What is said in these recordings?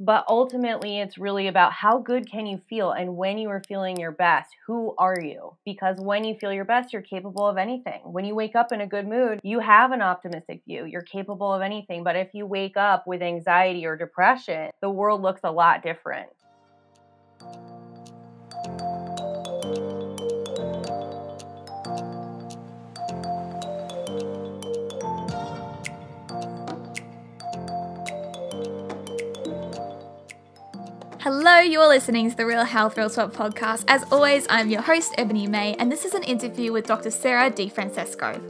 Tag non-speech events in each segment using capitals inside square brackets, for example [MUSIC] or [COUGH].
But ultimately, it's really about how good can you feel and when you are feeling your best, who are you? Because when you feel your best, you're capable of anything. When you wake up in a good mood, you have an optimistic view. You're capable of anything. But if you wake up with anxiety or depression, the world looks a lot different. Hello, you're listening to the Real Health Real Talk podcast. As always, I'm your host, Ebony May, and this is an interview with Dr. Sarah DiFrancesco.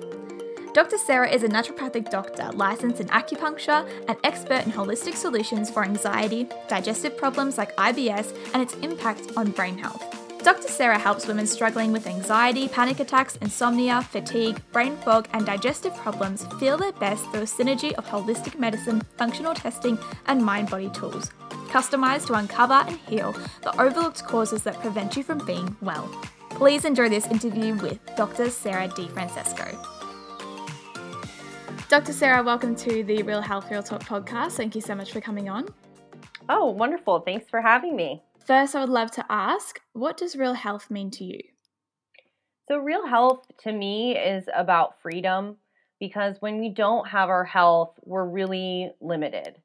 Dr. Sarah is a naturopathic doctor licensed in acupuncture and expert in holistic solutions for anxiety, digestive problems like IBS, and its impact on brain health. Dr. Sarah helps women struggling with anxiety, panic attacks, insomnia, fatigue, brain fog, and digestive problems feel their best through a synergy of holistic medicine, functional testing, and mind body tools customized to uncover and heal the overlooked causes that prevent you from being well. Please enjoy this interview with Dr. Sarah DiFrancesco. Dr. Sarah, welcome to the Real Health Real Talk podcast. Thank you so much for coming on. Oh, wonderful. Thanks for having me. First, I would love to ask what does real health mean to you? So, real health to me is about freedom because when we don't have our health, we're really limited.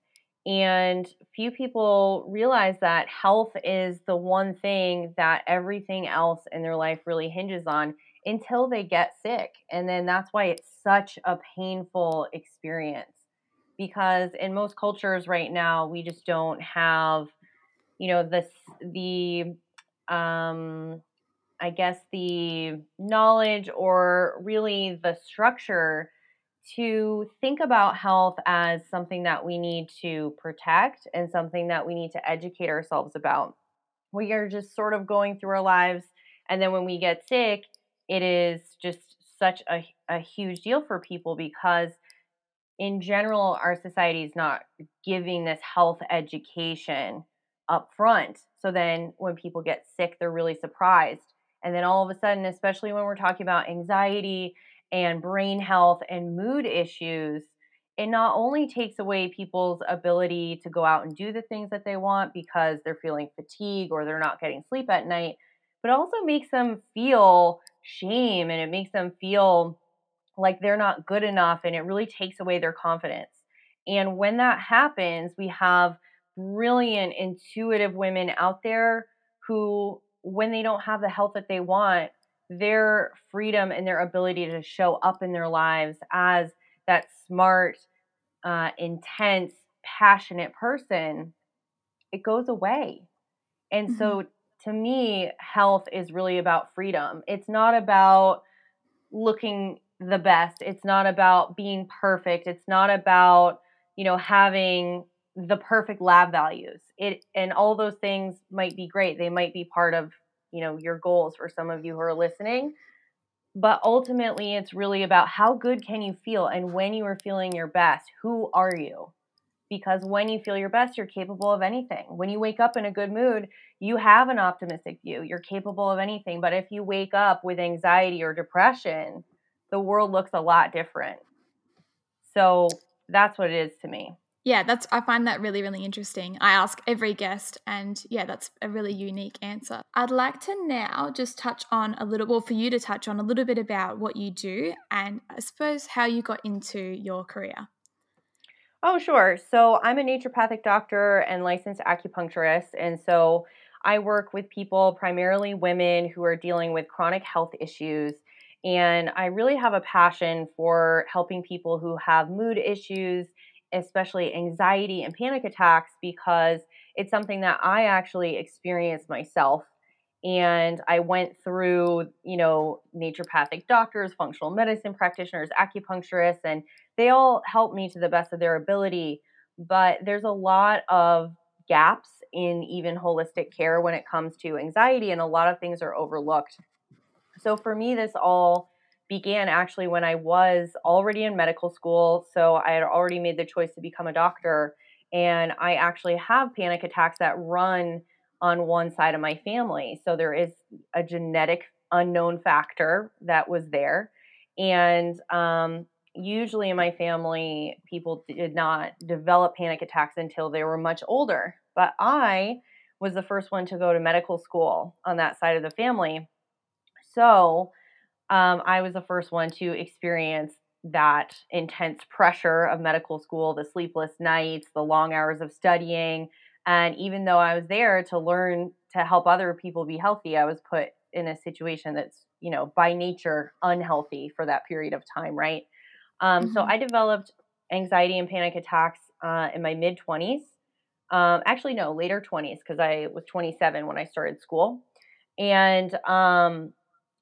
And few people realize that health is the one thing that everything else in their life really hinges on until they get sick. And then that's why it's such a painful experience. Because in most cultures right now, we just don't have, you know, the the um I guess the knowledge or really the structure to think about health as something that we need to protect and something that we need to educate ourselves about. We are just sort of going through our lives, and then when we get sick, it is just such a, a huge deal for people because, in general, our society is not giving this health education up front. So then when people get sick, they're really surprised. And then all of a sudden, especially when we're talking about anxiety and brain health and mood issues, it not only takes away people's ability to go out and do the things that they want because they're feeling fatigue or they're not getting sleep at night, but also makes them feel shame and it makes them feel like they're not good enough and it really takes away their confidence. And when that happens, we have brilliant, intuitive women out there who, when they don't have the health that they want, their freedom and their ability to show up in their lives as that smart, uh, intense, passionate person, it goes away. And mm-hmm. so to me, health is really about freedom. It's not about looking the best. It's not about being perfect. It's not about, you know, having the perfect lab values. It and all those things might be great. They might be part of you know your goals for some of you who are listening. But ultimately it's really about how good can you feel and when you are feeling your best who are you? Because when you feel your best you're capable of anything. When you wake up in a good mood you have an optimistic view. You're capable of anything. But if you wake up with anxiety or depression the world looks a lot different. So that's what it is to me yeah, that's I find that really really interesting. I ask every guest and yeah, that's a really unique answer. I'd like to now just touch on a little well for you to touch on a little bit about what you do and I suppose how you got into your career. Oh, sure. So, I'm a naturopathic doctor and licensed acupuncturist and so I work with people primarily women who are dealing with chronic health issues and I really have a passion for helping people who have mood issues especially anxiety and panic attacks, because it's something that I actually experienced myself. And I went through, you know, naturopathic doctors, functional medicine practitioners, acupuncturists, and they all helped me to the best of their ability. But there's a lot of gaps in even holistic care when it comes to anxiety, and a lot of things are overlooked. So for me, this all began actually when I was already in medical school. So I had already made the choice to become a doctor. And I actually have panic attacks that run on one side of my family. So there is a genetic unknown factor that was there. And um, usually in my family, people did not develop panic attacks until they were much older. But I was the first one to go to medical school on that side of the family. So um, I was the first one to experience that intense pressure of medical school, the sleepless nights, the long hours of studying. And even though I was there to learn to help other people be healthy, I was put in a situation that's, you know, by nature unhealthy for that period of time, right? Um, mm-hmm. So I developed anxiety and panic attacks uh, in my mid 20s. Um, actually, no, later 20s, because I was 27 when I started school. And um,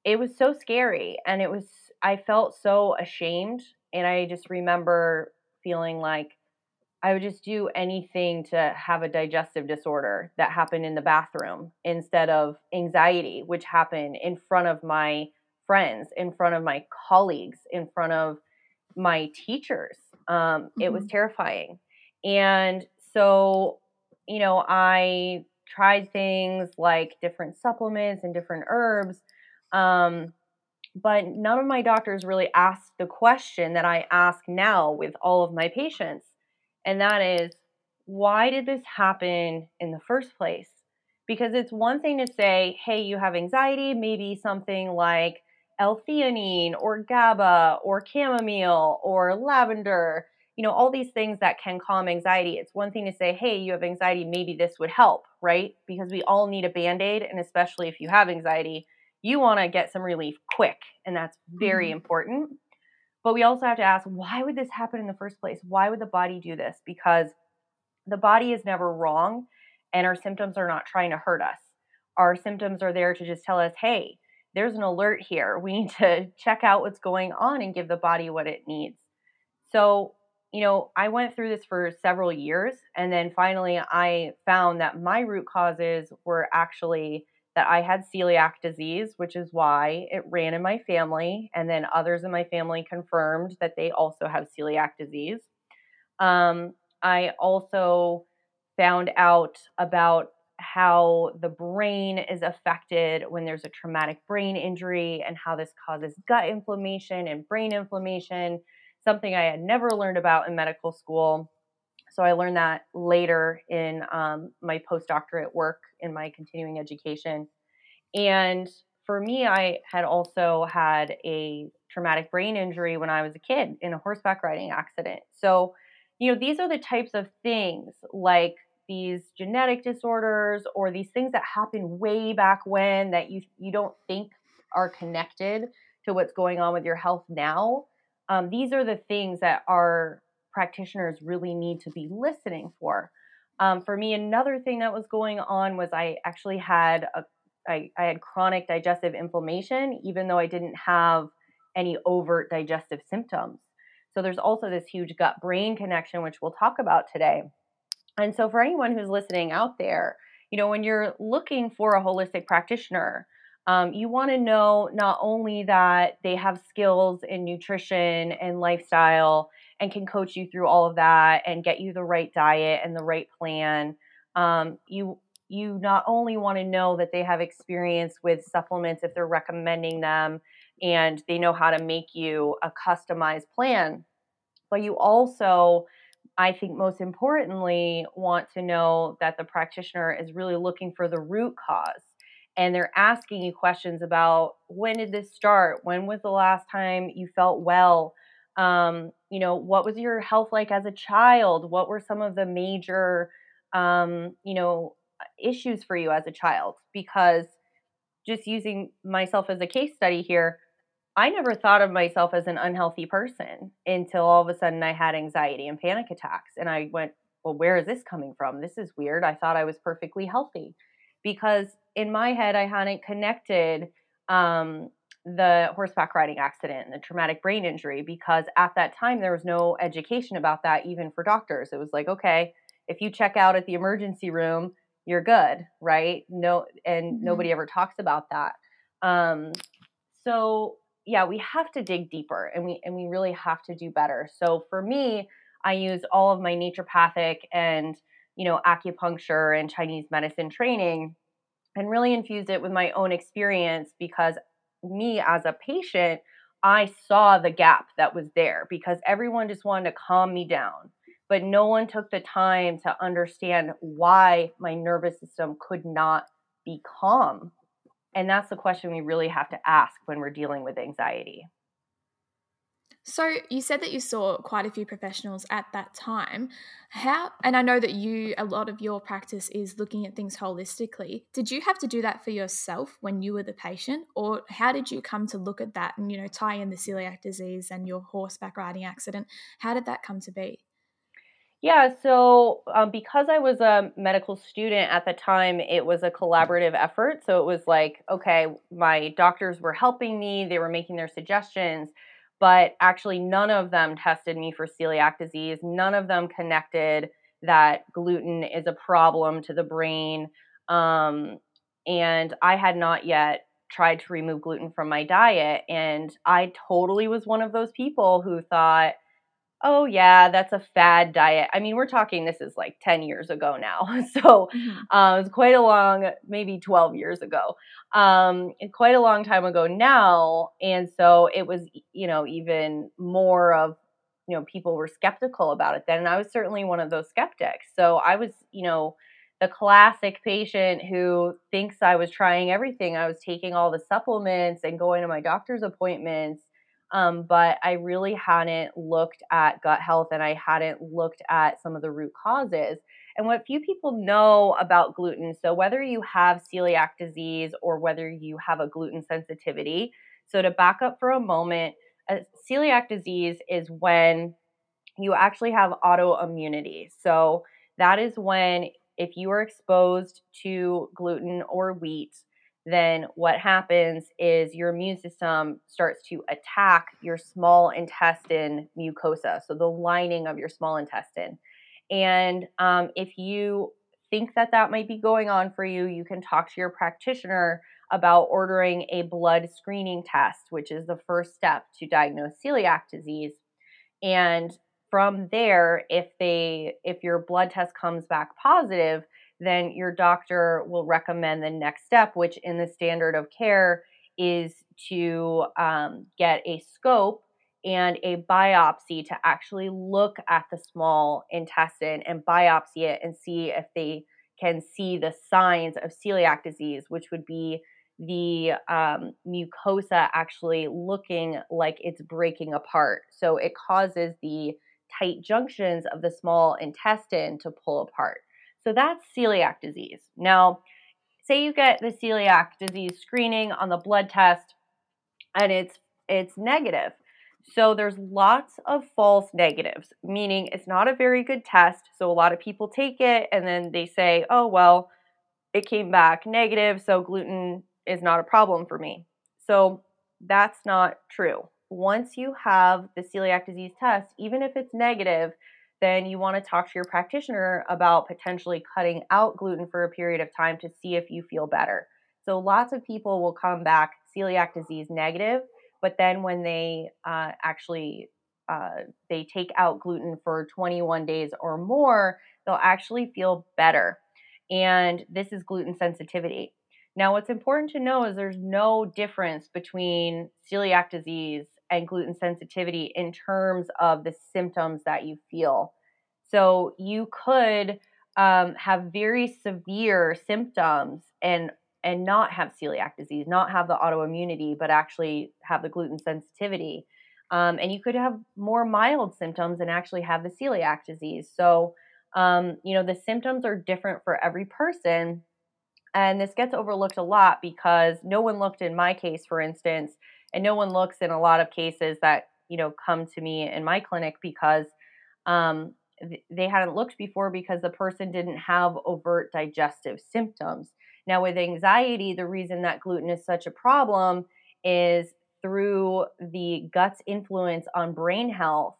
it was so scary. And it was, I felt so ashamed. And I just remember feeling like I would just do anything to have a digestive disorder that happened in the bathroom instead of anxiety, which happened in front of my friends, in front of my colleagues, in front of my teachers. Um, mm-hmm. It was mm-hmm. terrifying. And so, you know, I tried things like different supplements and different herbs. Um, but none of my doctors really asked the question that I ask now with all of my patients and that is why did this happen in the first place? Because it's one thing to say, hey, you have anxiety, maybe something like L-theanine or GABA or chamomile or lavender, you know, all these things that can calm anxiety. It's one thing to say, hey, you have anxiety, maybe this would help, right? Because we all need a band aid. And especially if you have anxiety, you want to get some relief quick. And that's very mm-hmm. important. But we also have to ask why would this happen in the first place? Why would the body do this? Because the body is never wrong and our symptoms are not trying to hurt us. Our symptoms are there to just tell us, hey, there's an alert here. We need to check out what's going on and give the body what it needs. So, you know, I went through this for several years. And then finally, I found that my root causes were actually that I had celiac disease, which is why it ran in my family. And then others in my family confirmed that they also have celiac disease. Um, I also found out about how the brain is affected when there's a traumatic brain injury and how this causes gut inflammation and brain inflammation, something I had never learned about in medical school. So I learned that later in um, my postdoctorate work in my continuing education. And for me, I had also had a traumatic brain injury when I was a kid in a horseback riding accident. So, you know, these are the types of things like these genetic disorders or these things that happen way back when that you you don't think are connected to what's going on with your health now. Um, these are the things that our practitioners really need to be listening for. Um, for me, another thing that was going on was I actually had a I, I had chronic digestive inflammation, even though I didn't have any overt digestive symptoms. So there's also this huge gut brain connection, which we'll talk about today. And so for anyone who's listening out there, you know, when you're looking for a holistic practitioner, um, you want to know not only that they have skills in nutrition and lifestyle and can coach you through all of that and get you the right diet and the right plan. Um, you you not only want to know that they have experience with supplements if they're recommending them and they know how to make you a customized plan, but you also I think most importantly want to know that the practitioner is really looking for the root cause and they're asking you questions about when did this start? When was the last time you felt well? Um, you know, what was your health like as a child? What were some of the major, um, you know, issues for you as a child? Because just using myself as a case study here, I never thought of myself as an unhealthy person until all of a sudden I had anxiety and panic attacks. And I went, well, where is this coming from? This is weird. I thought I was perfectly healthy because in my head, I hadn't connected um, the horseback riding accident and the traumatic brain injury because at that time there was no education about that even for doctors. It was like okay if you check out at the emergency room you're good right? No and mm-hmm. nobody ever talks about that. Um, so yeah we have to dig deeper and we and we really have to do better. So for me i use all of my naturopathic and you know acupuncture and chinese medicine training and really infused it with my own experience because me as a patient, I saw the gap that was there because everyone just wanted to calm me down. but no one took the time to understand why my nervous system could not be calm. And that's the question we really have to ask when we're dealing with anxiety. So you said that you saw quite a few professionals at that time. How and I know that you a lot of your practice is looking at things holistically. Did you have to do that for yourself when you were the patient or how did you come to look at that and you know tie in the celiac disease and your horseback riding accident? How did that come to be? Yeah, so um, because I was a medical student at the time, it was a collaborative effort. So it was like, okay, my doctors were helping me, they were making their suggestions, but actually none of them tested me for celiac disease. None of them connected that gluten is a problem to the brain. Um, and I had not yet tried to remove gluten from my diet. And I totally was one of those people who thought, oh yeah that's a fad diet. I mean we're talking this is like 10 years ago now. [LAUGHS] So mm-hmm. uh, it was quite a long maybe 12 years ago. Um, quite a long time ago now and so it was you know even more of you know people were skeptical about it then and i was certainly one of those skeptics. So i was you know the classic patient who thinks i was trying everything. I was taking all the supplements and going to my doctor's appointments um, but I really hadn't looked at gut health and I hadn't looked at some of the root causes. And what few people know about gluten, so whether you have celiac disease or whether you have a gluten sensitivity, so to back up for a moment, a celiac disease is when you actually have autoimmunity. So that is when if you are exposed to gluten or wheat, then what happens is your immune system starts to attack your small intestine mucosa, so the lining of your small intestine. And um, if you think that that might be going on for you, you can talk to your practitioner about ordering a blood screening test, which is the first step to diagnose celiac disease. And from there, if they if your blood test comes back positive, then your doctor will recommend the next step, which in the standard of care is to um, get a scope and a biopsy to actually look at the small intestine and biopsy it and see if they can see the signs of celiac disease, which would be the um, mucosa actually looking like it's breaking apart. So it causes the tight junctions of the small intestine to pull apart. So that's celiac disease. Now, say you get the celiac disease screening on the blood test and it's it's negative. So there's lots of false negatives, meaning it's not a very good test. So a lot of people take it and then they say, "Oh, well, it came back negative, so gluten is not a problem for me." So that's not true. Once you have the celiac disease test, even if it's negative, then you want to talk to your practitioner about potentially cutting out gluten for a period of time to see if you feel better. So lots of people will come back celiac disease negative, but then when they uh, actually uh, they take out gluten for 21 days or more, they'll actually feel better. And this is gluten sensitivity. Now, what's important to know is there's no difference between celiac disease and gluten sensitivity in terms of the symptoms that you feel. So you could um, have very severe symptoms and and not have celiac disease, not have the autoimmunity, but actually have the gluten sensitivity. Um, and you could have more mild symptoms and actually have the celiac disease. So, um, you know, the symptoms are different for every person. And this gets overlooked a lot because no one looked in my case, for instance, and no one looks in a lot of cases that you know come to me in my clinic because um, th- they hadn't looked before because the person didn't have overt digestive symptoms. Now, with anxiety, the reason that gluten is such a problem is through the gut's influence on brain health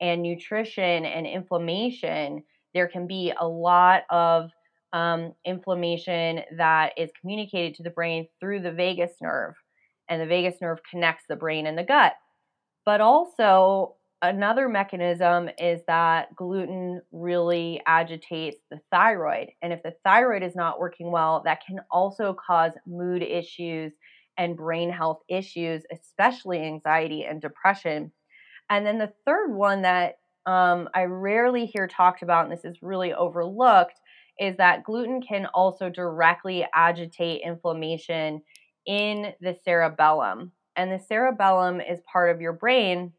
and nutrition and inflammation. There can be a lot of um, inflammation that is communicated to the brain through the vagus nerve and the vagus nerve connects the brain and the gut. But also, another mechanism is that gluten really agitates the thyroid. And if the thyroid is not working well, that can also cause mood issues and brain health issues, especially anxiety and depression. And then the third one that um, I rarely hear talked about, and this is really overlooked, is that gluten can also directly agitate inflammation in the cerebellum. And the cerebellum is part of your brain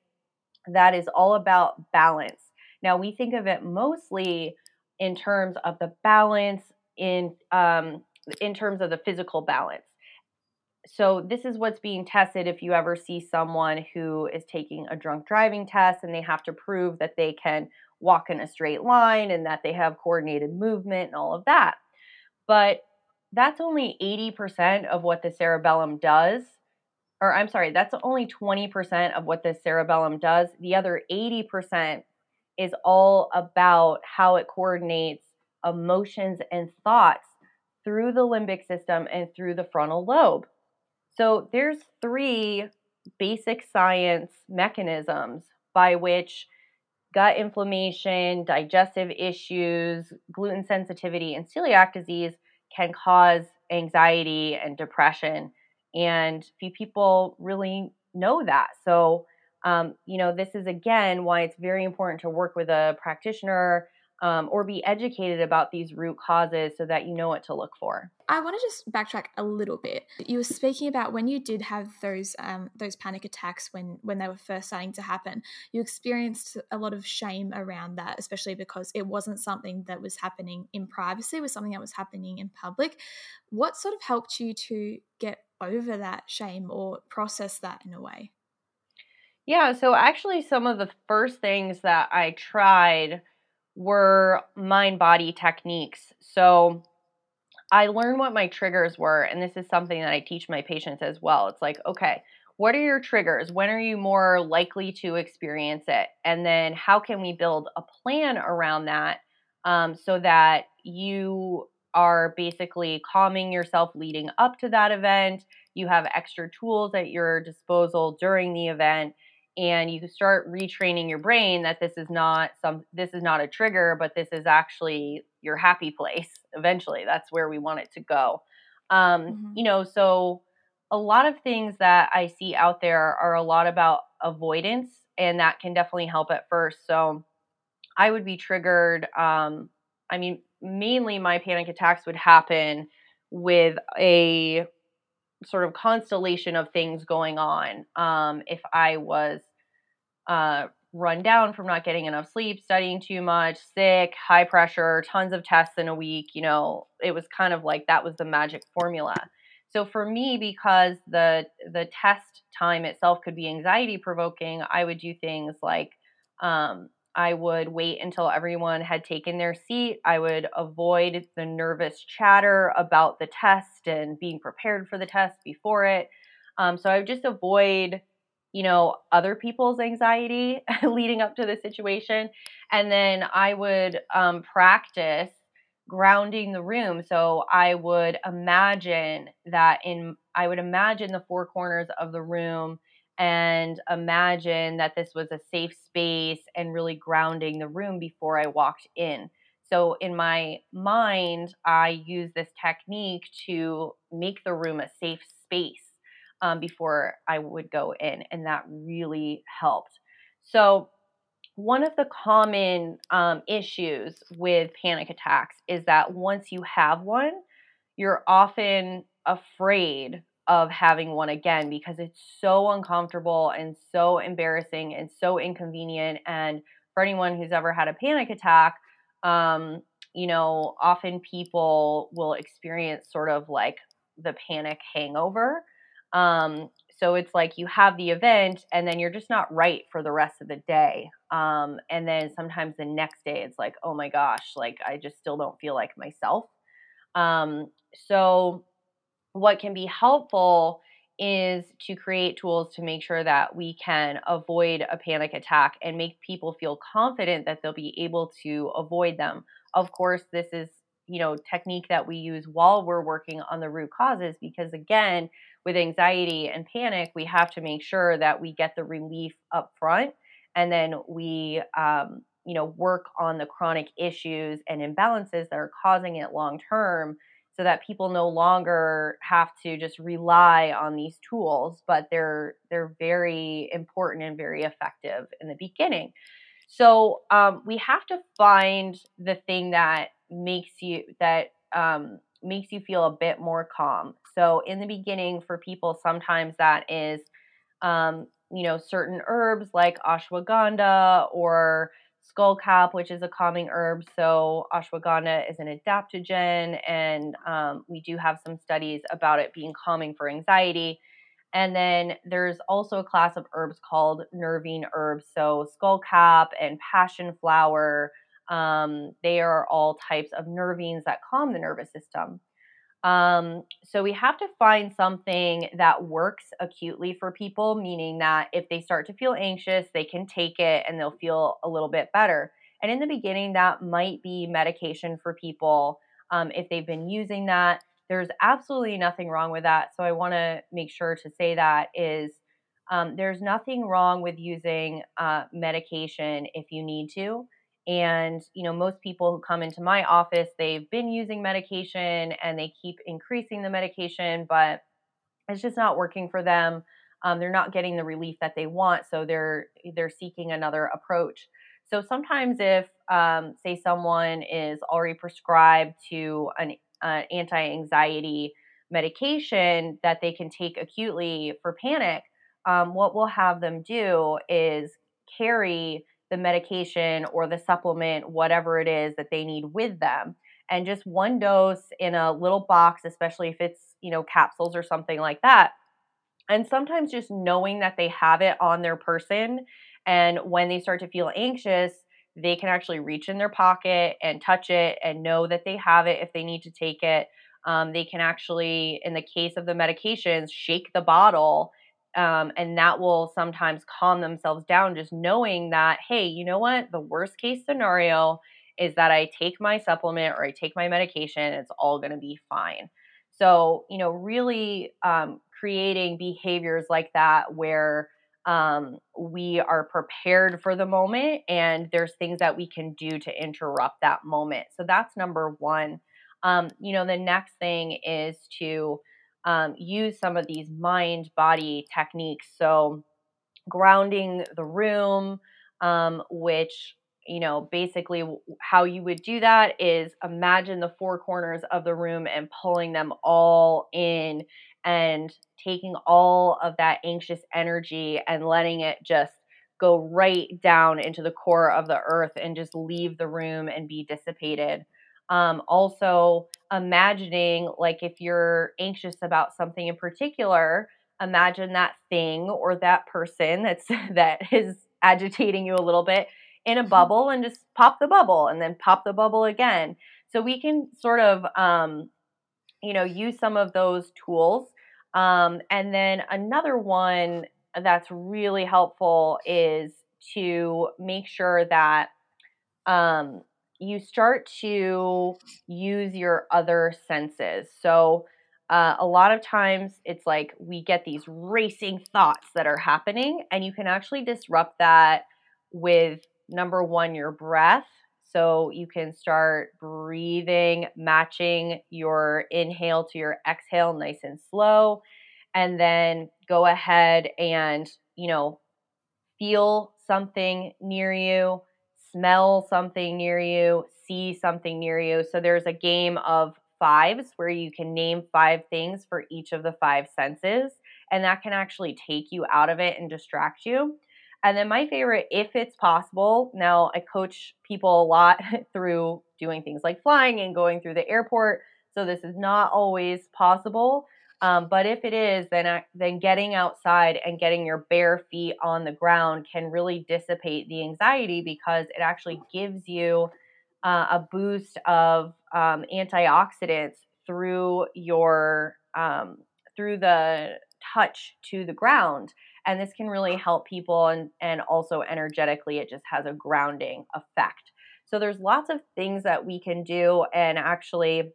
that is all about balance. Now, we think of it mostly in terms of the balance in um, in terms of the physical balance. So this is what's being tested if you ever see someone who is taking a drunk driving test and they have to prove that they can walk in a straight line and that they have coordinated movement and all of that. But that's only 80% of what the cerebellum does. Or I'm sorry, that's only 20% of what the cerebellum does. The other 80% is all about how it coordinates emotions and thoughts through the limbic system and through the frontal lobe. So there's three basic science mechanisms by which gut inflammation, digestive issues, gluten sensitivity, and celiac disease can cause anxiety and depression. And few people really know that. So, um, you know, this is again why it's very important to work with a practitioner um, or be educated about these root causes so that you know what to look for. I want to just backtrack a little bit. You were speaking about when you did have those um, those panic attacks when when they were first starting to happen. You experienced a lot of shame around that, especially because it wasn't something that was happening in privacy; it was something that was happening in public. What sort of helped you to get over that shame or process that in a way? Yeah, so actually, some of the first things that I tried were mind body techniques. So I learned what my triggers were, and this is something that I teach my patients as well. It's like, okay, what are your triggers? When are you more likely to experience it? And then how can we build a plan around that um, so that you are basically calming yourself leading up to that event? You have extra tools at your disposal during the event and you start retraining your brain that this is not some this is not a trigger but this is actually your happy place [LAUGHS] eventually that's where we want it to go um, mm-hmm. you know so a lot of things that i see out there are a lot about avoidance and that can definitely help at first so i would be triggered um, i mean mainly my panic attacks would happen with a sort of constellation of things going on. Um, if I was uh, run down from not getting enough sleep, studying too much, sick, high pressure, tons of tests in a week, you know, it was kind of like that was the magic formula. So for me, because the the test time itself could be anxiety provoking, I would do things like um, I would wait until everyone had taken their seat. I would avoid the nervous chatter about the test and being prepared for the test before it. Um, so I would just avoid, you know, other people's anxiety [LAUGHS] leading up to the situation. And then I would um, practice grounding the room. So I would imagine that in, I would imagine the four corners of the room and imagine that this was a safe space and really grounding the room before I walked in. So, in my mind, I use this technique to make the room a safe space um, before I would go in, and that really helped. So, one of the common um, issues with panic attacks is that once you have one, you're often afraid of having one again because it's so uncomfortable and so embarrassing and so inconvenient. And for anyone who's ever had a panic attack, um, you know, often people will experience sort of like the panic hangover. Um, so it's like you have the event and then you're just not right for the rest of the day. Um, and then sometimes the next day it's like, oh my gosh, like I just still don't feel like myself. Um, so what can be helpful is to create tools to make sure that we can avoid a panic attack and make people feel confident that they'll be able to avoid them. Of course, this is, you know, technique that we use while we're working on the root causes because again, with anxiety and panic, we have to make sure that we get the relief up front and then we um, you know, work on the chronic issues and imbalances that are causing it long term so that people no longer have to just rely on these tools but they're they're very important and very effective in the beginning So um, we have to find the thing that makes you that um, makes you feel a bit more calm. So in the beginning, for people, sometimes that is, um, you know, certain herbs like ashwagandha or skullcap, which is a calming herb. So ashwagandha is an adaptogen, and um, we do have some studies about it being calming for anxiety. And then there's also a class of herbs called nervine herbs. So skullcap and passion flower, um, they are all types of nervines that calm the nervous system. Um, so we have to find something that works acutely for people, meaning that if they start to feel anxious, they can take it and they'll feel a little bit better. And in the beginning, that might be medication for people um, if they've been using that. There's absolutely nothing wrong with that. So I want to make sure to say that is um, there's nothing wrong with using uh, medication if you need to. And, you know, most people who come into my office, they've been using medication and they keep increasing the medication, but it's just not working for them. Um, they're not getting the relief that they want, so they're they're seeking another approach. So sometimes, if um, say someone is already prescribed to an uh, anti-anxiety medication that they can take acutely for panic, um, what we'll have them do is carry the medication or the supplement, whatever it is that they need with them. And just one dose in a little box, especially if it's, you know, capsules or something like that. And sometimes just knowing that they have it on their person and when they start to feel anxious, they can actually reach in their pocket and touch it and know that they have it if they need to take it. Um, they can actually, in the case of the medications, shake the bottle um, and that will sometimes calm themselves down just knowing that, hey, you know what? The worst case scenario is that I take my supplement or I take my medication, it's all going to be fine. So, you know, really um, creating behaviors like that where um, we are prepared for the moment and there's things that we can do to interrupt that moment. So that's number one. Um, you know, the next thing is to um, use some of these mind body techniques. So, grounding the room, um, which you know, basically how you would do that is imagine the four corners of the room and pulling them all in and taking all of that anxious energy and letting it just go right down into the core of the earth and just leave the room and be dissipated. Um, also, imagining like if you're anxious about something in particular, imagine that thing or that person that's [LAUGHS] that is agitating you a little bit in a mm-hmm. bubble and just pop the bubble and then pop the bubble again. So we can sort of um, you know use some of those tools. Um, and then another one that's really helpful is to make sure that um, you start to use your other senses. So, uh, a lot of times it's like we get these racing thoughts that are happening, and you can actually disrupt that with number one, your breath. So, you can start breathing, matching your inhale to your exhale nice and slow, and then go ahead and, you know, feel something near you smell something near you, see something near you. So there's a game of fives where you can name five things for each of the five senses, and that can actually take you out of it and distract you. And then my favorite, if it's possible, now I coach people a lot [LAUGHS] through doing things like flying and going through the airport. So this is not always possible. Um, but if it is, then then getting outside and getting your bare feet on the ground can really dissipate the anxiety because it actually gives you uh, a boost of um, antioxidants through your um, through the touch to the ground. And this can really help people and and also energetically it just has a grounding effect. So there's lots of things that we can do and actually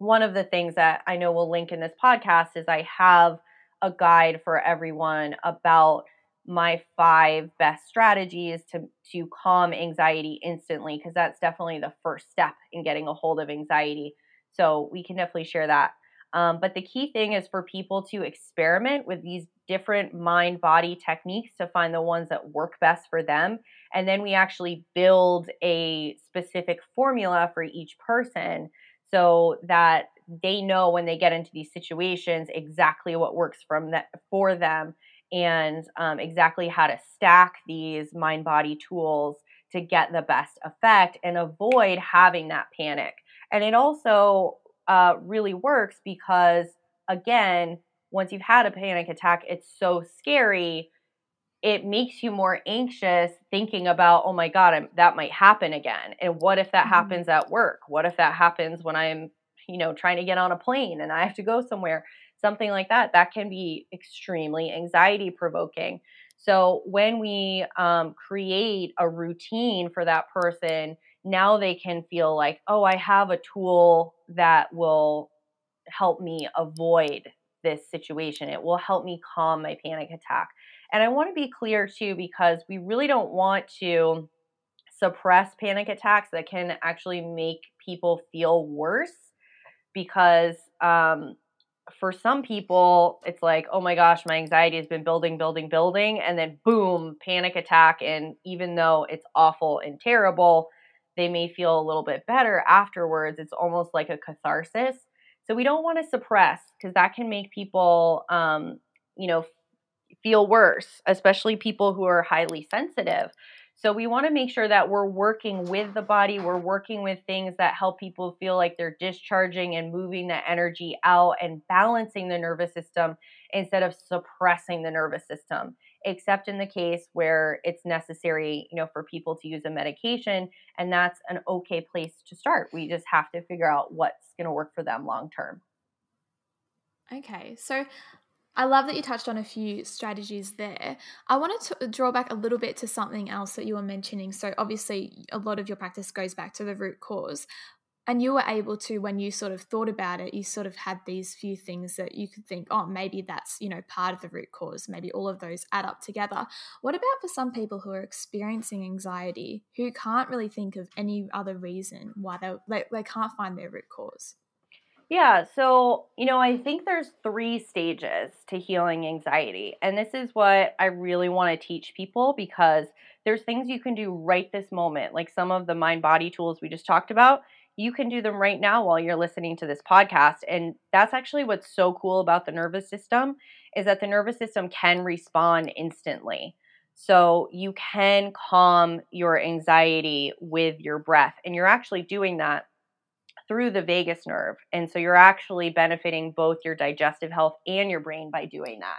one of the things that I know we'll link in this podcast is I have a guide for everyone about my five best strategies to to calm anxiety instantly because that's definitely the first step in getting a hold of anxiety. So we can definitely share that. Um, but the key thing is for people to experiment with these different mind body techniques to find the ones that work best for them And then we actually build a specific formula for each person so that they know when they get into these situations exactly what works from that for them and um, exactly how to stack these mind body tools to get the best effect and avoid having that panic. And it also uh, really works because, again, once you've had a panic attack, it's so scary. It makes you more anxious thinking about, oh my God, I'm, that might happen again. And what if that mm-hmm. happens at work? What if that happens when I'm, you know, trying to get on a plane and I have to go somewhere? Something like that. That can be extremely anxiety provoking. So when we um, create a routine for that person, now they can feel like, oh, I have a tool that will help me avoid this situation. It will help me calm my panic attack. And I want to be clear too, because we really don't want to suppress panic attacks that can actually make people feel worse because um, for some people, it's like, oh my gosh, my anxiety has been building, building, building, and then boom, panic attack. And even though it's awful and terrible, they may feel a little bit better afterwards. It's almost like a catharsis. So we don't want to suppress because that can make people, um, you know, feel worse, especially people who are highly sensitive. So we want to make sure that we're working with the body, we're working with things that help people feel like they're discharging and moving that energy out and balancing the nervous system instead of suppressing the nervous system. Except in the case where it's necessary, you know, for people to use a medication, and that's an okay place to start. We just have to figure out what's going to work for them long term. Okay, so I love that you touched on a few strategies there. I wanted to draw back a little bit to something else that you were mentioning. So, obviously, a lot of your practice goes back to the root cause. And you were able to, when you sort of thought about it, you sort of had these few things that you could think, oh, maybe that's, you know, part of the root cause. Maybe all of those add up together. What about for some people who are experiencing anxiety who can't really think of any other reason why they, they, they can't find their root cause? Yeah, so, you know, I think there's three stages to healing anxiety. And this is what I really want to teach people because there's things you can do right this moment, like some of the mind body tools we just talked about. You can do them right now while you're listening to this podcast. And that's actually what's so cool about the nervous system is that the nervous system can respond instantly. So you can calm your anxiety with your breath. And you're actually doing that through the vagus nerve. And so you're actually benefiting both your digestive health and your brain by doing that.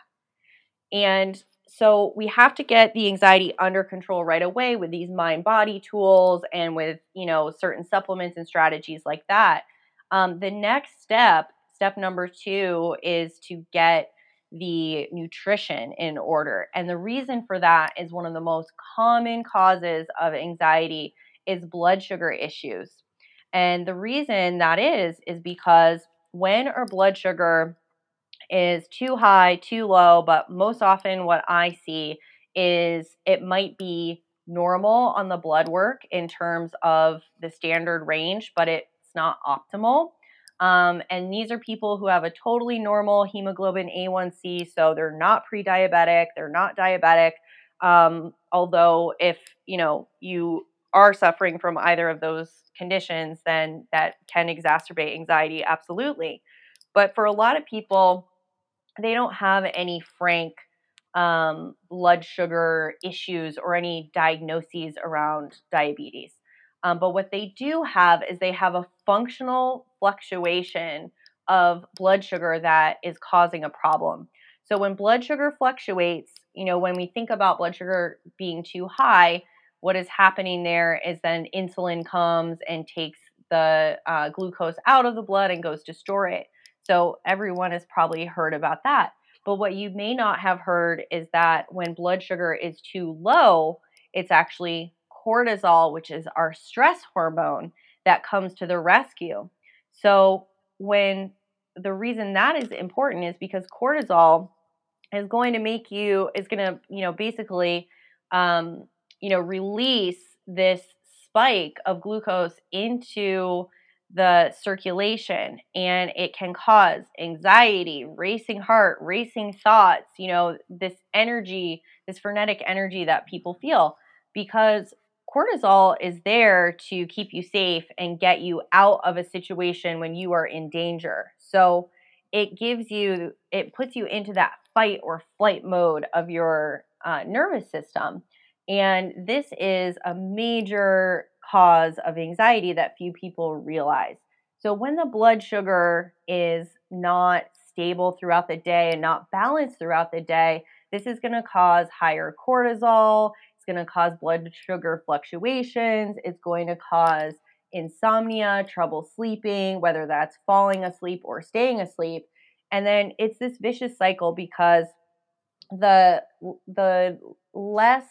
And so we have to get the anxiety under control right away with these mind body tools and with, you know, certain supplements and strategies like that. Um, the next step, step number two, is to get the nutrition in order. And the reason for that is one of the most common causes of anxiety is blood sugar issues. And the reason that is, is because when our blood sugar is too high, too low, but most often what I see is it might be normal on the blood work in terms of the standard range, but it's not optimal. Um, and these are people who have a totally normal hemoglobin A1C, so they're not pre-diabetic, they're not diabetic. Um, although if you know you are suffering from either of those conditions, then that can exacerbate anxiety, absolutely. But for a lot of people, they don't have any frank um, blood sugar issues or any diagnoses around diabetes. Um, but what they do have is they have a functional fluctuation of blood sugar that is causing a problem. So when blood sugar fluctuates, you know, when we think about blood sugar being too high, what is happening there is then insulin comes and takes the uh, glucose out of the blood and goes to store it. So everyone has probably heard about that. But what you may not have heard is that when blood sugar is too low, it's actually cortisol, which is our stress hormone, that comes to the rescue. So when the reason that is important is because cortisol is going to make you is going to you know basically um, you know, release this spike of glucose into the circulation and it can cause anxiety, racing heart, racing thoughts, you know, this energy, this frenetic energy that people feel. because cortisol is there to keep you safe and get you out of a situation when you are in danger. So it gives you, it puts you into that fight or flight mode of your uh, nervous system. And this is a major cause of anxiety that few people realize. So when the blood sugar is not stable throughout the day and not balanced throughout the day, this is going to cause higher cortisol. It's going to cause blood sugar fluctuations. It's going to cause insomnia, trouble sleeping, whether that's falling asleep or staying asleep. And then it's this vicious cycle because the the less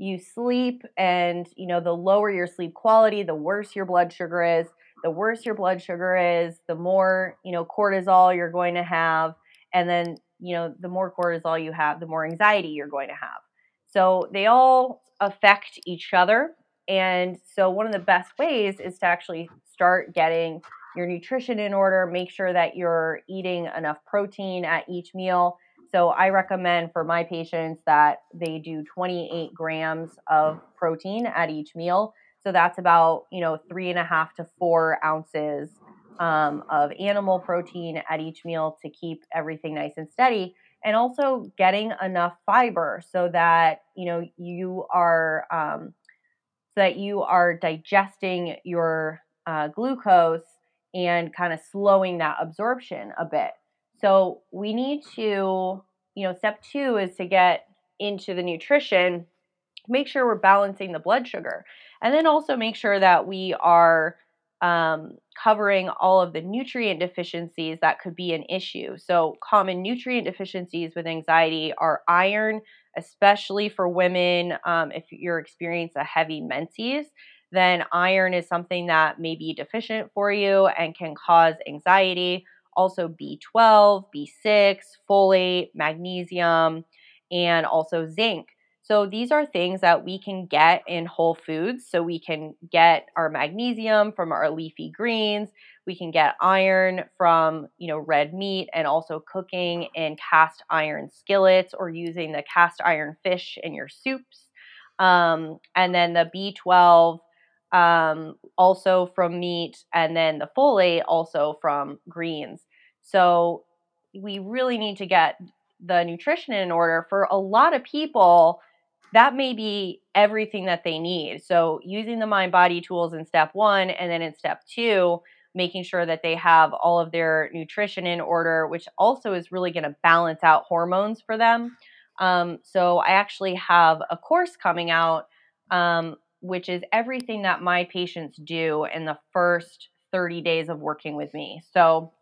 you sleep and you know the lower your sleep quality, the worse your blood sugar is. The worse your blood sugar is, the more, you know, cortisol you're going to have and then, you know, the more cortisol you have, the more anxiety you're going to have. So they all affect each other. And so one of the best ways is to actually start getting your nutrition in order, make sure that you're eating enough protein at each meal. So I recommend for my patients that they do 28 grams of protein at each meal. So that's about, you know, three and a half to four ounces um, of animal protein at each meal to keep everything nice and steady and also getting enough fiber so that you know you are um, so that you are digesting your uh, glucose and kind of slowing that absorption a bit so we need to you know step two is to get into the nutrition make sure we're balancing the blood sugar and then also make sure that we are um, covering all of the nutrient deficiencies that could be an issue. So, common nutrient deficiencies with anxiety are iron, especially for women. Um, if you're experiencing a heavy menses, then iron is something that may be deficient for you and can cause anxiety. Also, B12, B6, folate, magnesium, and also zinc. So these are things that we can get in whole foods. So we can get our magnesium from our leafy greens. We can get iron from, you know, red meat and also cooking in cast iron skillets or using the cast iron fish in your soups. Um, and then the B12 um, also from meat, and then the folate also from greens. So we really need to get the nutrition in order for a lot of people that may be everything that they need. So, using the mind body tools in step one, and then in step two, making sure that they have all of their nutrition in order, which also is really going to balance out hormones for them. Um, so, I actually have a course coming out, um, which is everything that my patients do in the first 30 days of working with me. So,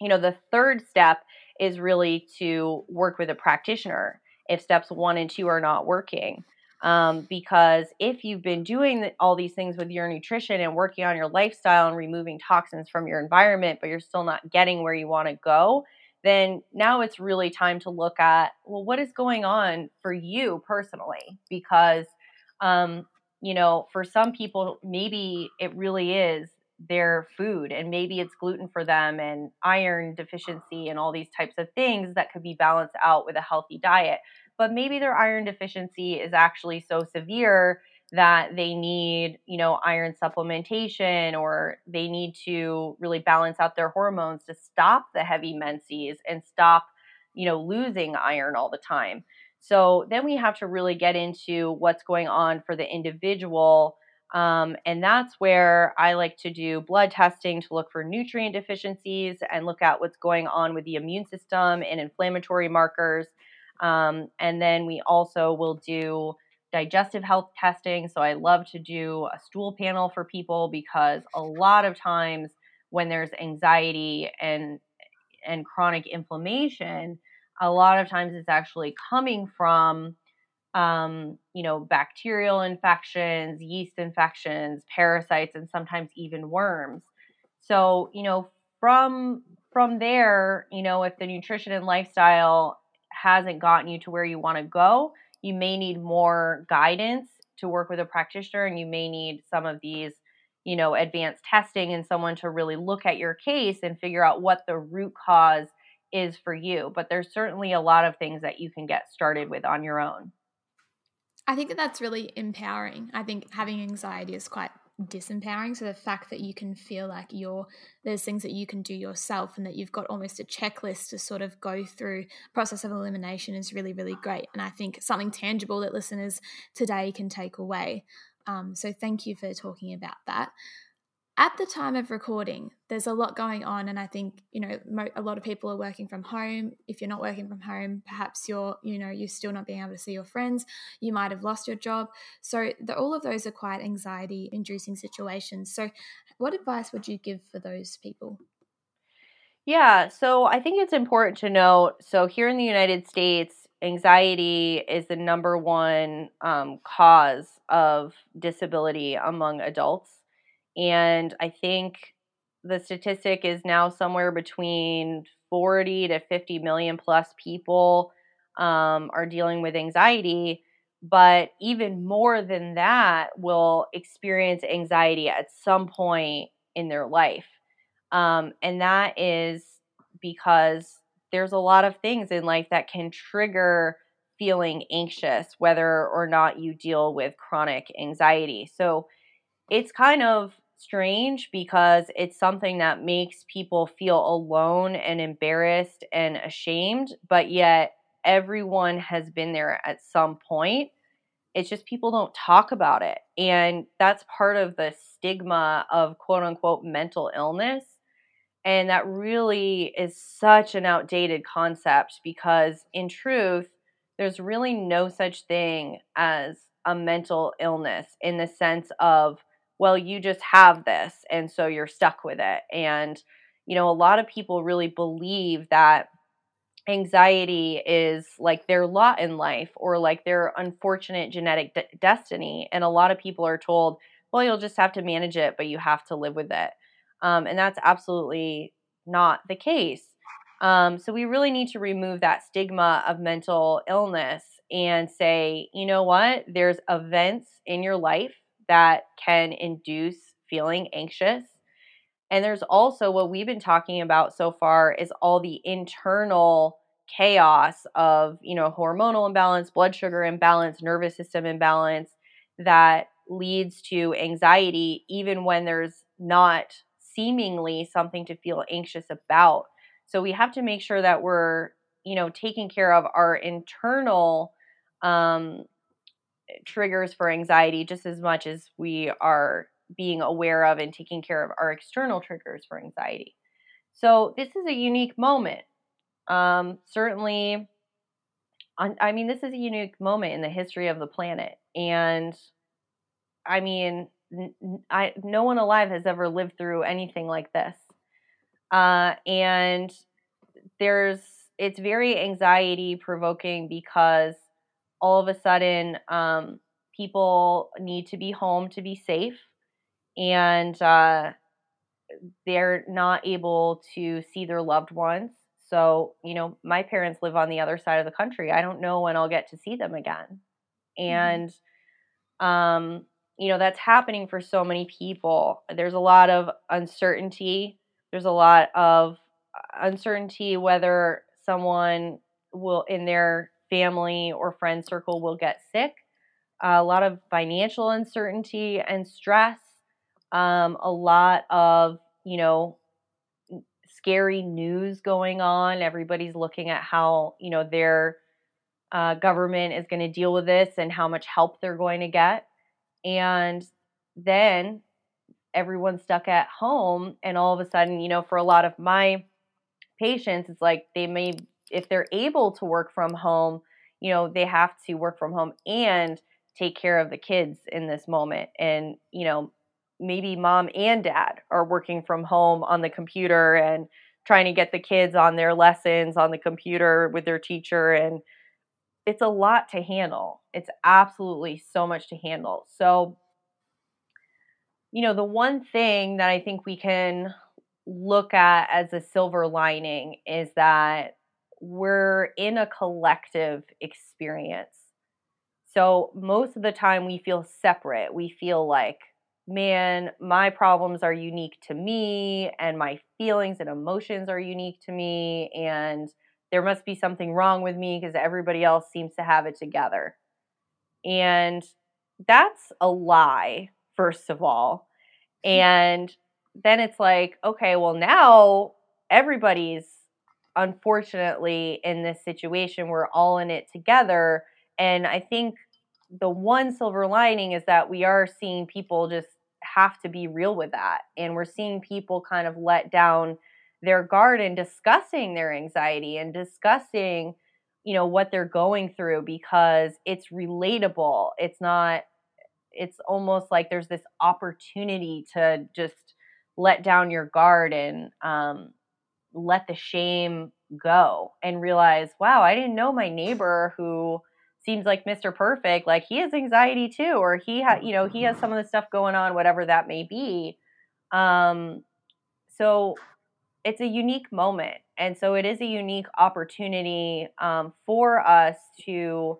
you know, the third step is really to work with a practitioner if steps one and two are not working. Um, because if you've been doing all these things with your nutrition and working on your lifestyle and removing toxins from your environment, but you're still not getting where you want to go, then now it's really time to look at well, what is going on for you personally? Because, um, you know, for some people, maybe it really is their food and maybe it's gluten for them and iron deficiency and all these types of things that could be balanced out with a healthy diet but maybe their iron deficiency is actually so severe that they need, you know, iron supplementation or they need to really balance out their hormones to stop the heavy menses and stop, you know, losing iron all the time. So then we have to really get into what's going on for the individual. Um, and that's where I like to do blood testing to look for nutrient deficiencies and look at what's going on with the immune system and inflammatory markers um, and then we also will do digestive health testing. So I love to do a stool panel for people because a lot of times when there's anxiety and and chronic inflammation, a lot of times it's actually coming from um, you know, bacterial infections, yeast infections, parasites, and sometimes even worms. So, you know, from from there, you know, if the nutrition and lifestyle hasn't gotten you to where you want to go, you may need more guidance to work with a practitioner and you may need some of these, you know, advanced testing and someone to really look at your case and figure out what the root cause is for you. But there's certainly a lot of things that you can get started with on your own. I think that that's really empowering. I think having anxiety is quite disempowering. So the fact that you can feel like you're there's things that you can do yourself and that you've got almost a checklist to sort of go through process of elimination is really really great. And I think something tangible that listeners today can take away. Um, so thank you for talking about that at the time of recording, there's a lot going on, and I think you know a lot of people are working from home. If you're not working from home, perhaps you're you know you're still not being able to see your friends. You might have lost your job, so the, all of those are quite anxiety-inducing situations. So, what advice would you give for those people? Yeah, so I think it's important to note. So here in the United States, anxiety is the number one um, cause of disability among adults. And I think the statistic is now somewhere between 40 to 50 million plus people um, are dealing with anxiety. But even more than that will experience anxiety at some point in their life. Um, and that is because there's a lot of things in life that can trigger feeling anxious, whether or not you deal with chronic anxiety. So it's kind of strange because it's something that makes people feel alone and embarrassed and ashamed, but yet everyone has been there at some point. It's just people don't talk about it. And that's part of the stigma of quote unquote mental illness. And that really is such an outdated concept because, in truth, there's really no such thing as a mental illness in the sense of well, you just have this, and so you're stuck with it. And, you know, a lot of people really believe that anxiety is like their lot in life or like their unfortunate genetic de- destiny. And a lot of people are told, well, you'll just have to manage it, but you have to live with it. Um, and that's absolutely not the case. Um, so we really need to remove that stigma of mental illness and say, you know what, there's events in your life that can induce feeling anxious. And there's also what we've been talking about so far is all the internal chaos of, you know, hormonal imbalance, blood sugar imbalance, nervous system imbalance that leads to anxiety even when there's not seemingly something to feel anxious about. So we have to make sure that we're, you know, taking care of our internal um, triggers for anxiety just as much as we are being aware of and taking care of our external triggers for anxiety. So this is a unique moment. Um, certainly, I mean, this is a unique moment in the history of the planet, and I mean, I no one alive has ever lived through anything like this. Uh, and there's it's very anxiety provoking because all of a sudden um, people need to be home to be safe and uh, they're not able to see their loved ones so you know my parents live on the other side of the country i don't know when i'll get to see them again mm-hmm. and mm-hmm. um, you know that's happening for so many people there's a lot of uncertainty there's a lot of uh, uncertainty whether someone will in their family or friend circle will get sick, a lot of financial uncertainty and stress, um, a lot of, you know, scary news going on. Everybody's looking at how, you know, their uh, government is going to deal with this and how much help they're going to get. And then everyone's stuck at home. And all of a sudden, you know, for a lot of my patients, it's like they may if they're able to work from home, you know, they have to work from home and take care of the kids in this moment. And, you know, maybe mom and dad are working from home on the computer and trying to get the kids on their lessons on the computer with their teacher and it's a lot to handle. It's absolutely so much to handle. So, you know, the one thing that I think we can look at as a silver lining is that we're in a collective experience. So most of the time we feel separate. We feel like, man, my problems are unique to me and my feelings and emotions are unique to me and there must be something wrong with me because everybody else seems to have it together. And that's a lie, first of all. [LAUGHS] And then it's like, okay, well, now everybody's unfortunately in this situation. We're all in it together. And I think the one silver lining is that we are seeing people just have to be real with that. And we're seeing people kind of let down their guard and discussing their anxiety and discussing, you know, what they're going through because it's relatable. It's not, it's almost like there's this opportunity to just let down your guard and um, let the shame go and realize, wow, I didn't know my neighbor who seems like Mr. Perfect, like he has anxiety too, or he had, you know, he has some of the stuff going on, whatever that may be. Um, so it's a unique moment. And so it is a unique opportunity um, for us to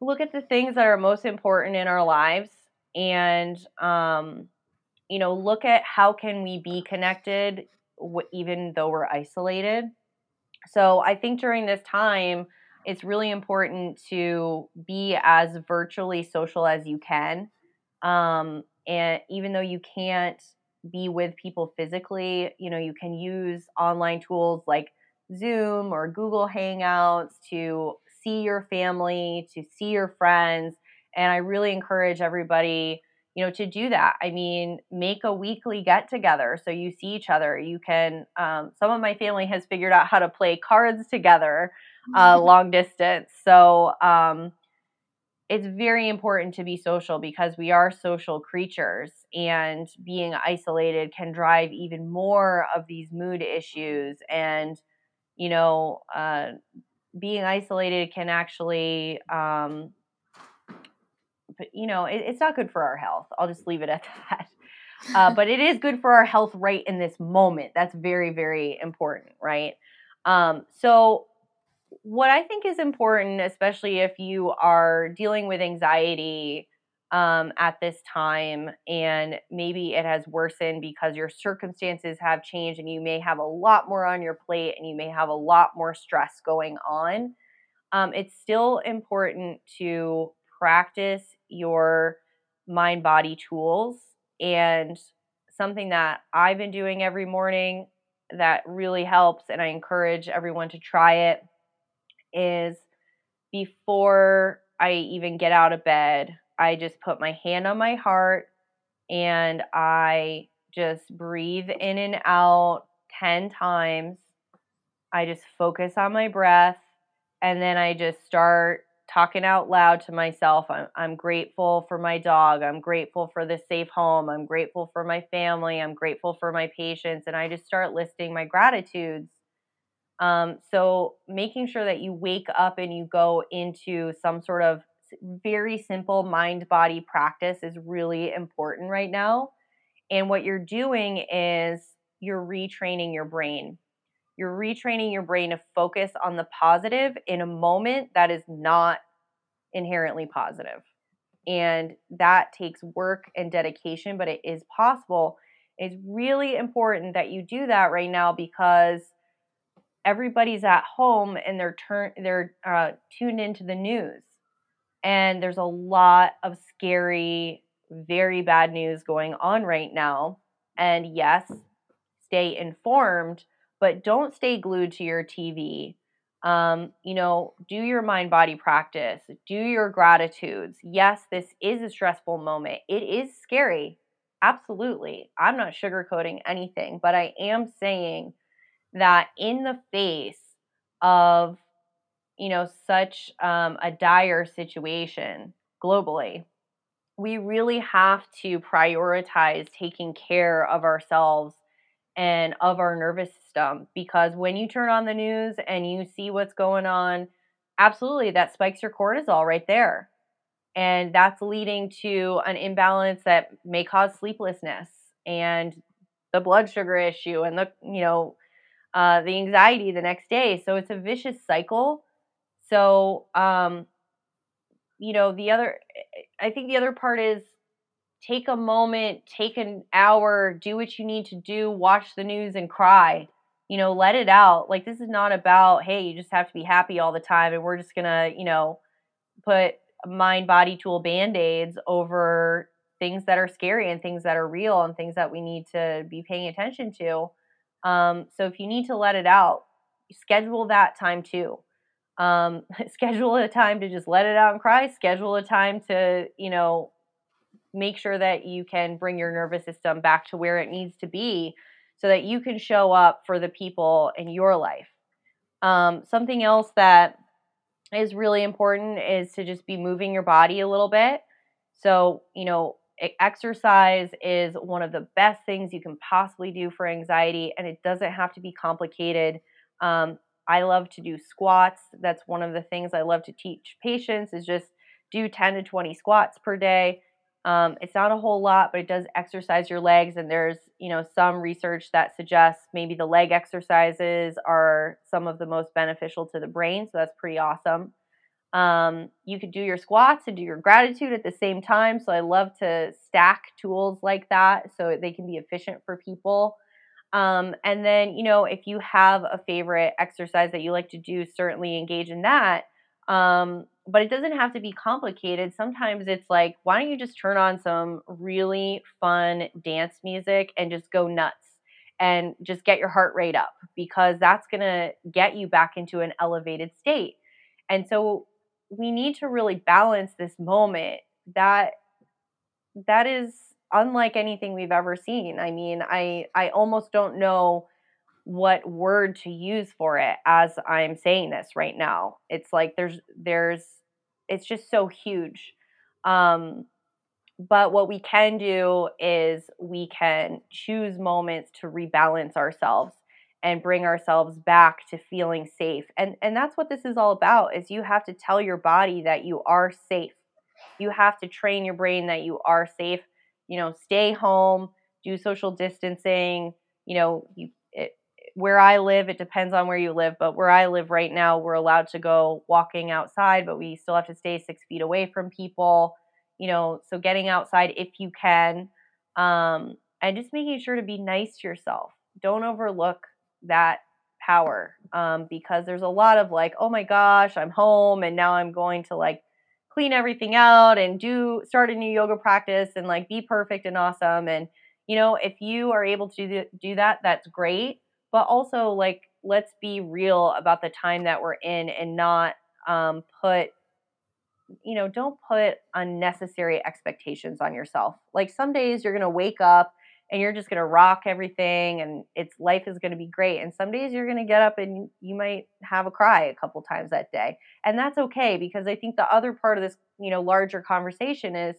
look at the things that are most important in our lives and, um, you know, look at how can we be connected w- even though we're isolated. So I think during this time, it's really important to be as virtually social as you can. Um, and even though you can't be with people physically, you know, you can use online tools like Zoom or Google Hangouts to see your family, to see your friends. And I really encourage everybody, you know, to do that. I mean, make a weekly get together so you see each other. You can, um, some of my family has figured out how to play cards together uh, long distance. So um, it's very important to be social because we are social creatures, and being isolated can drive even more of these mood issues. And you know, uh, being isolated can actually, um, but you know, it, it's not good for our health. I'll just leave it at [LAUGHS] that. Uh, but it is good for our health right in this moment. That's very, very important, right? Um, so what I think is important, especially if you are dealing with anxiety um, at this time and maybe it has worsened because your circumstances have changed and you may have a lot more on your plate and you may have a lot more stress going on, um, it's still important to practice your mind body tools. And something that I've been doing every morning that really helps, and I encourage everyone to try it is before I even get out of bed, I just put my hand on my heart and I just breathe in and out 10 times. I just focus on my breath and then I just start talking out loud to myself. I'm, I'm grateful for my dog. I'm grateful for the safe home. I'm grateful for my family. I'm grateful for my patients. And I just start listing my gratitudes um, so making sure that you wake up and you go into some sort of very simple mind body practice is really important right now. And what you're doing is you're retraining your brain. You're retraining your brain to focus on the positive in a moment that is not inherently positive. And that takes work and dedication, but it is possible. It's really important that you do that right now because everybody's at home and they're turn they're uh, tuned into the news and there's a lot of scary very bad news going on right now and yes stay informed but don't stay glued to your tv um, you know do your mind body practice do your gratitudes. Yes this is a stressful moment. It is scary. Absolutely. I'm not sugarcoating anything but i am saying that in the face of you know such um, a dire situation globally we really have to prioritize taking care of ourselves and of our nervous system because when you turn on the news and you see what's going on absolutely that spikes your cortisol right there and that's leading to an imbalance that may cause sleeplessness and the blood sugar issue and the you know uh, the anxiety the next day. So it's a vicious cycle. So, um, you know, the other, I think the other part is take a moment, take an hour, do what you need to do, watch the news and cry. You know, let it out. Like, this is not about, hey, you just have to be happy all the time and we're just to, you know, put mind body tool band-aids over things that are scary and things that are real and things that we need to be paying attention to. Um, so if you need to let it out, schedule that time too. Um, [LAUGHS] schedule a time to just let it out and cry. Schedule a time to, you know, make sure that you can bring your nervous system back to where it needs to be so that you can show up for the people in your life. Um, something else that is really important is to just be moving your body a little bit. So, you know, exercise is one of the best things you can possibly do for anxiety, and it doesn't have to be complicated. Um, I love to do squats. That's one of the things I love to teach patients is just do 10 to 20 squats per day. Um, it's not a whole lot, but it does exercise your legs. And there's, you know, some research that suggests maybe the leg exercises are some of the most beneficial to the brain. So that's pretty awesome. Um, you could do your squats and do your gratitude at the same time. So I love to stack tools like that so they can be efficient for people. Um, and then, you know, if you have a favorite exercise that you like to do, certainly engage in that. Um, but it doesn't have to be complicated. Sometimes it's like, why don't you just turn on some really fun dance music and just go nuts and just get your heart rate up because that's going to get you back into an elevated state. And so we need to really balance this moment that that is unlike anything we've ever seen. I mean, I I almost don't know what word to use for it as I'm saying this right now. It's like there's there's it's just so huge. Um but what we can do is we can choose moments to rebalance ourselves and bring ourselves back to feeling safe. And and that's what this is all about is you have to tell your body that you are safe. You have to train your brain that you are safe. You know, stay home, do social distancing, you know, you where I live, it depends on where you live, but where I live right now, we're allowed to go walking outside, but we still have to stay six feet away from people. You know, so getting outside if you can, um, and just making sure to be nice to yourself. Don't overlook that power um, because there's a lot of like, oh my gosh, I'm home and now I'm going to like clean everything out and do start a new yoga practice and like be perfect and awesome. And you know, if you are able to do, do that, that's great but also like let's be real about the time that we're in and not um, put you know don't put unnecessary expectations on yourself. Like some days you're going to wake up and you're just going to rock everything and it's life is going to be great. And some days you're going to get up and you might have a cry a couple times that day. And that's okay because i think the other part of this you know larger conversation is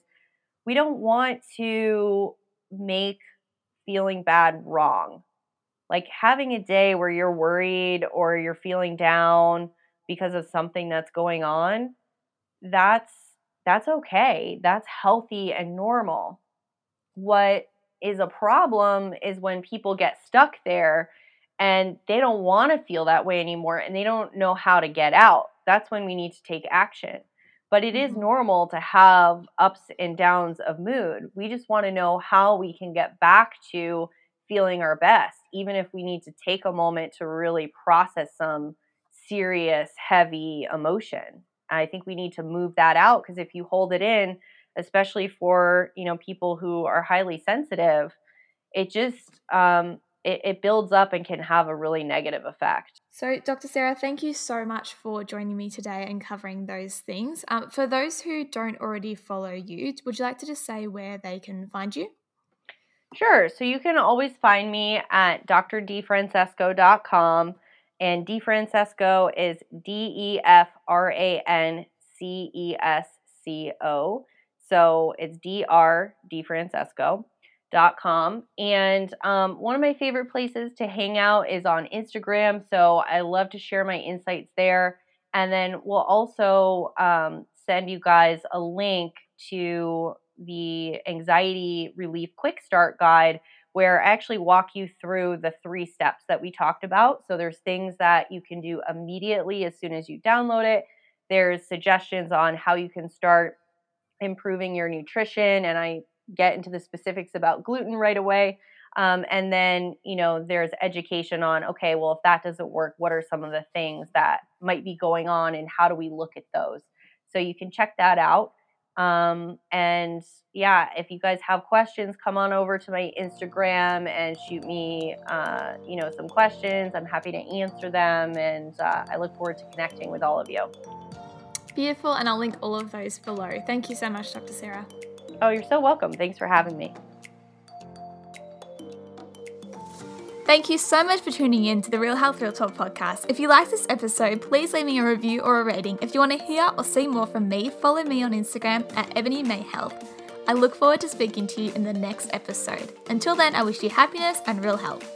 we don't want to make feeling bad wrong like having a day where you're worried or you're feeling down because of something that's going on that's that's okay. That's healthy and normal. What is a problem is when people get stuck there and they don't want to feel that way anymore and they don't know how to get out. That's when we need to take action. But it is mm-hmm. normal to have ups and downs of mood. We just want to know how we can get back to feeling our best, even if we need to take a moment to really process some serious, heavy emotion. I think we need to move that out because if you hold it in, especially for you know people who are highly sensitive, it just um, it, it builds up and can have a really negative effect. So, Dr. Sarah, thank you so much for joining me today and covering those things. Um, for those who don't already follow you, would you like to just say where they can find you? Sure. So you can always find me at drdefrancesco.com. And DeFrancesco is D E F R A N C E S C O. So it's dr defrancesco.com. And um, one of my favorite places to hang out is on Instagram. So I love to share my insights there. And then we'll also um, send you guys a link to the anxiety relief quick start guide where I actually walk you through the three steps that we talked about. So there's things that you can do immediately as soon as you download it. There's suggestions on how you can start improving your nutrition and I get into the specifics about gluten right away. Um, and then, you know, there's education on, okay, well, if that doesn't work, what are some of the things that might be going on and how do we look at those? So you can check that out. Um, and yeah, if you guys have questions, come on over to my Instagram and shoot me, uh, you know, some questions. I'm happy to answer them, and uh, I look forward to connecting with all of you. Beautiful, and I'll link all of those below. Thank you so much, Dr. Sarah. Oh, you're so welcome. Thanks for having me. Thank you so much for tuning in to the Real Health Real Talk podcast. If you like this episode, please leave me a review or a rating. If you want to hear or see more from me, follow me on Instagram at Ebony May Health. I look forward to speaking to you in the next episode. Until then, I wish you happiness and real health.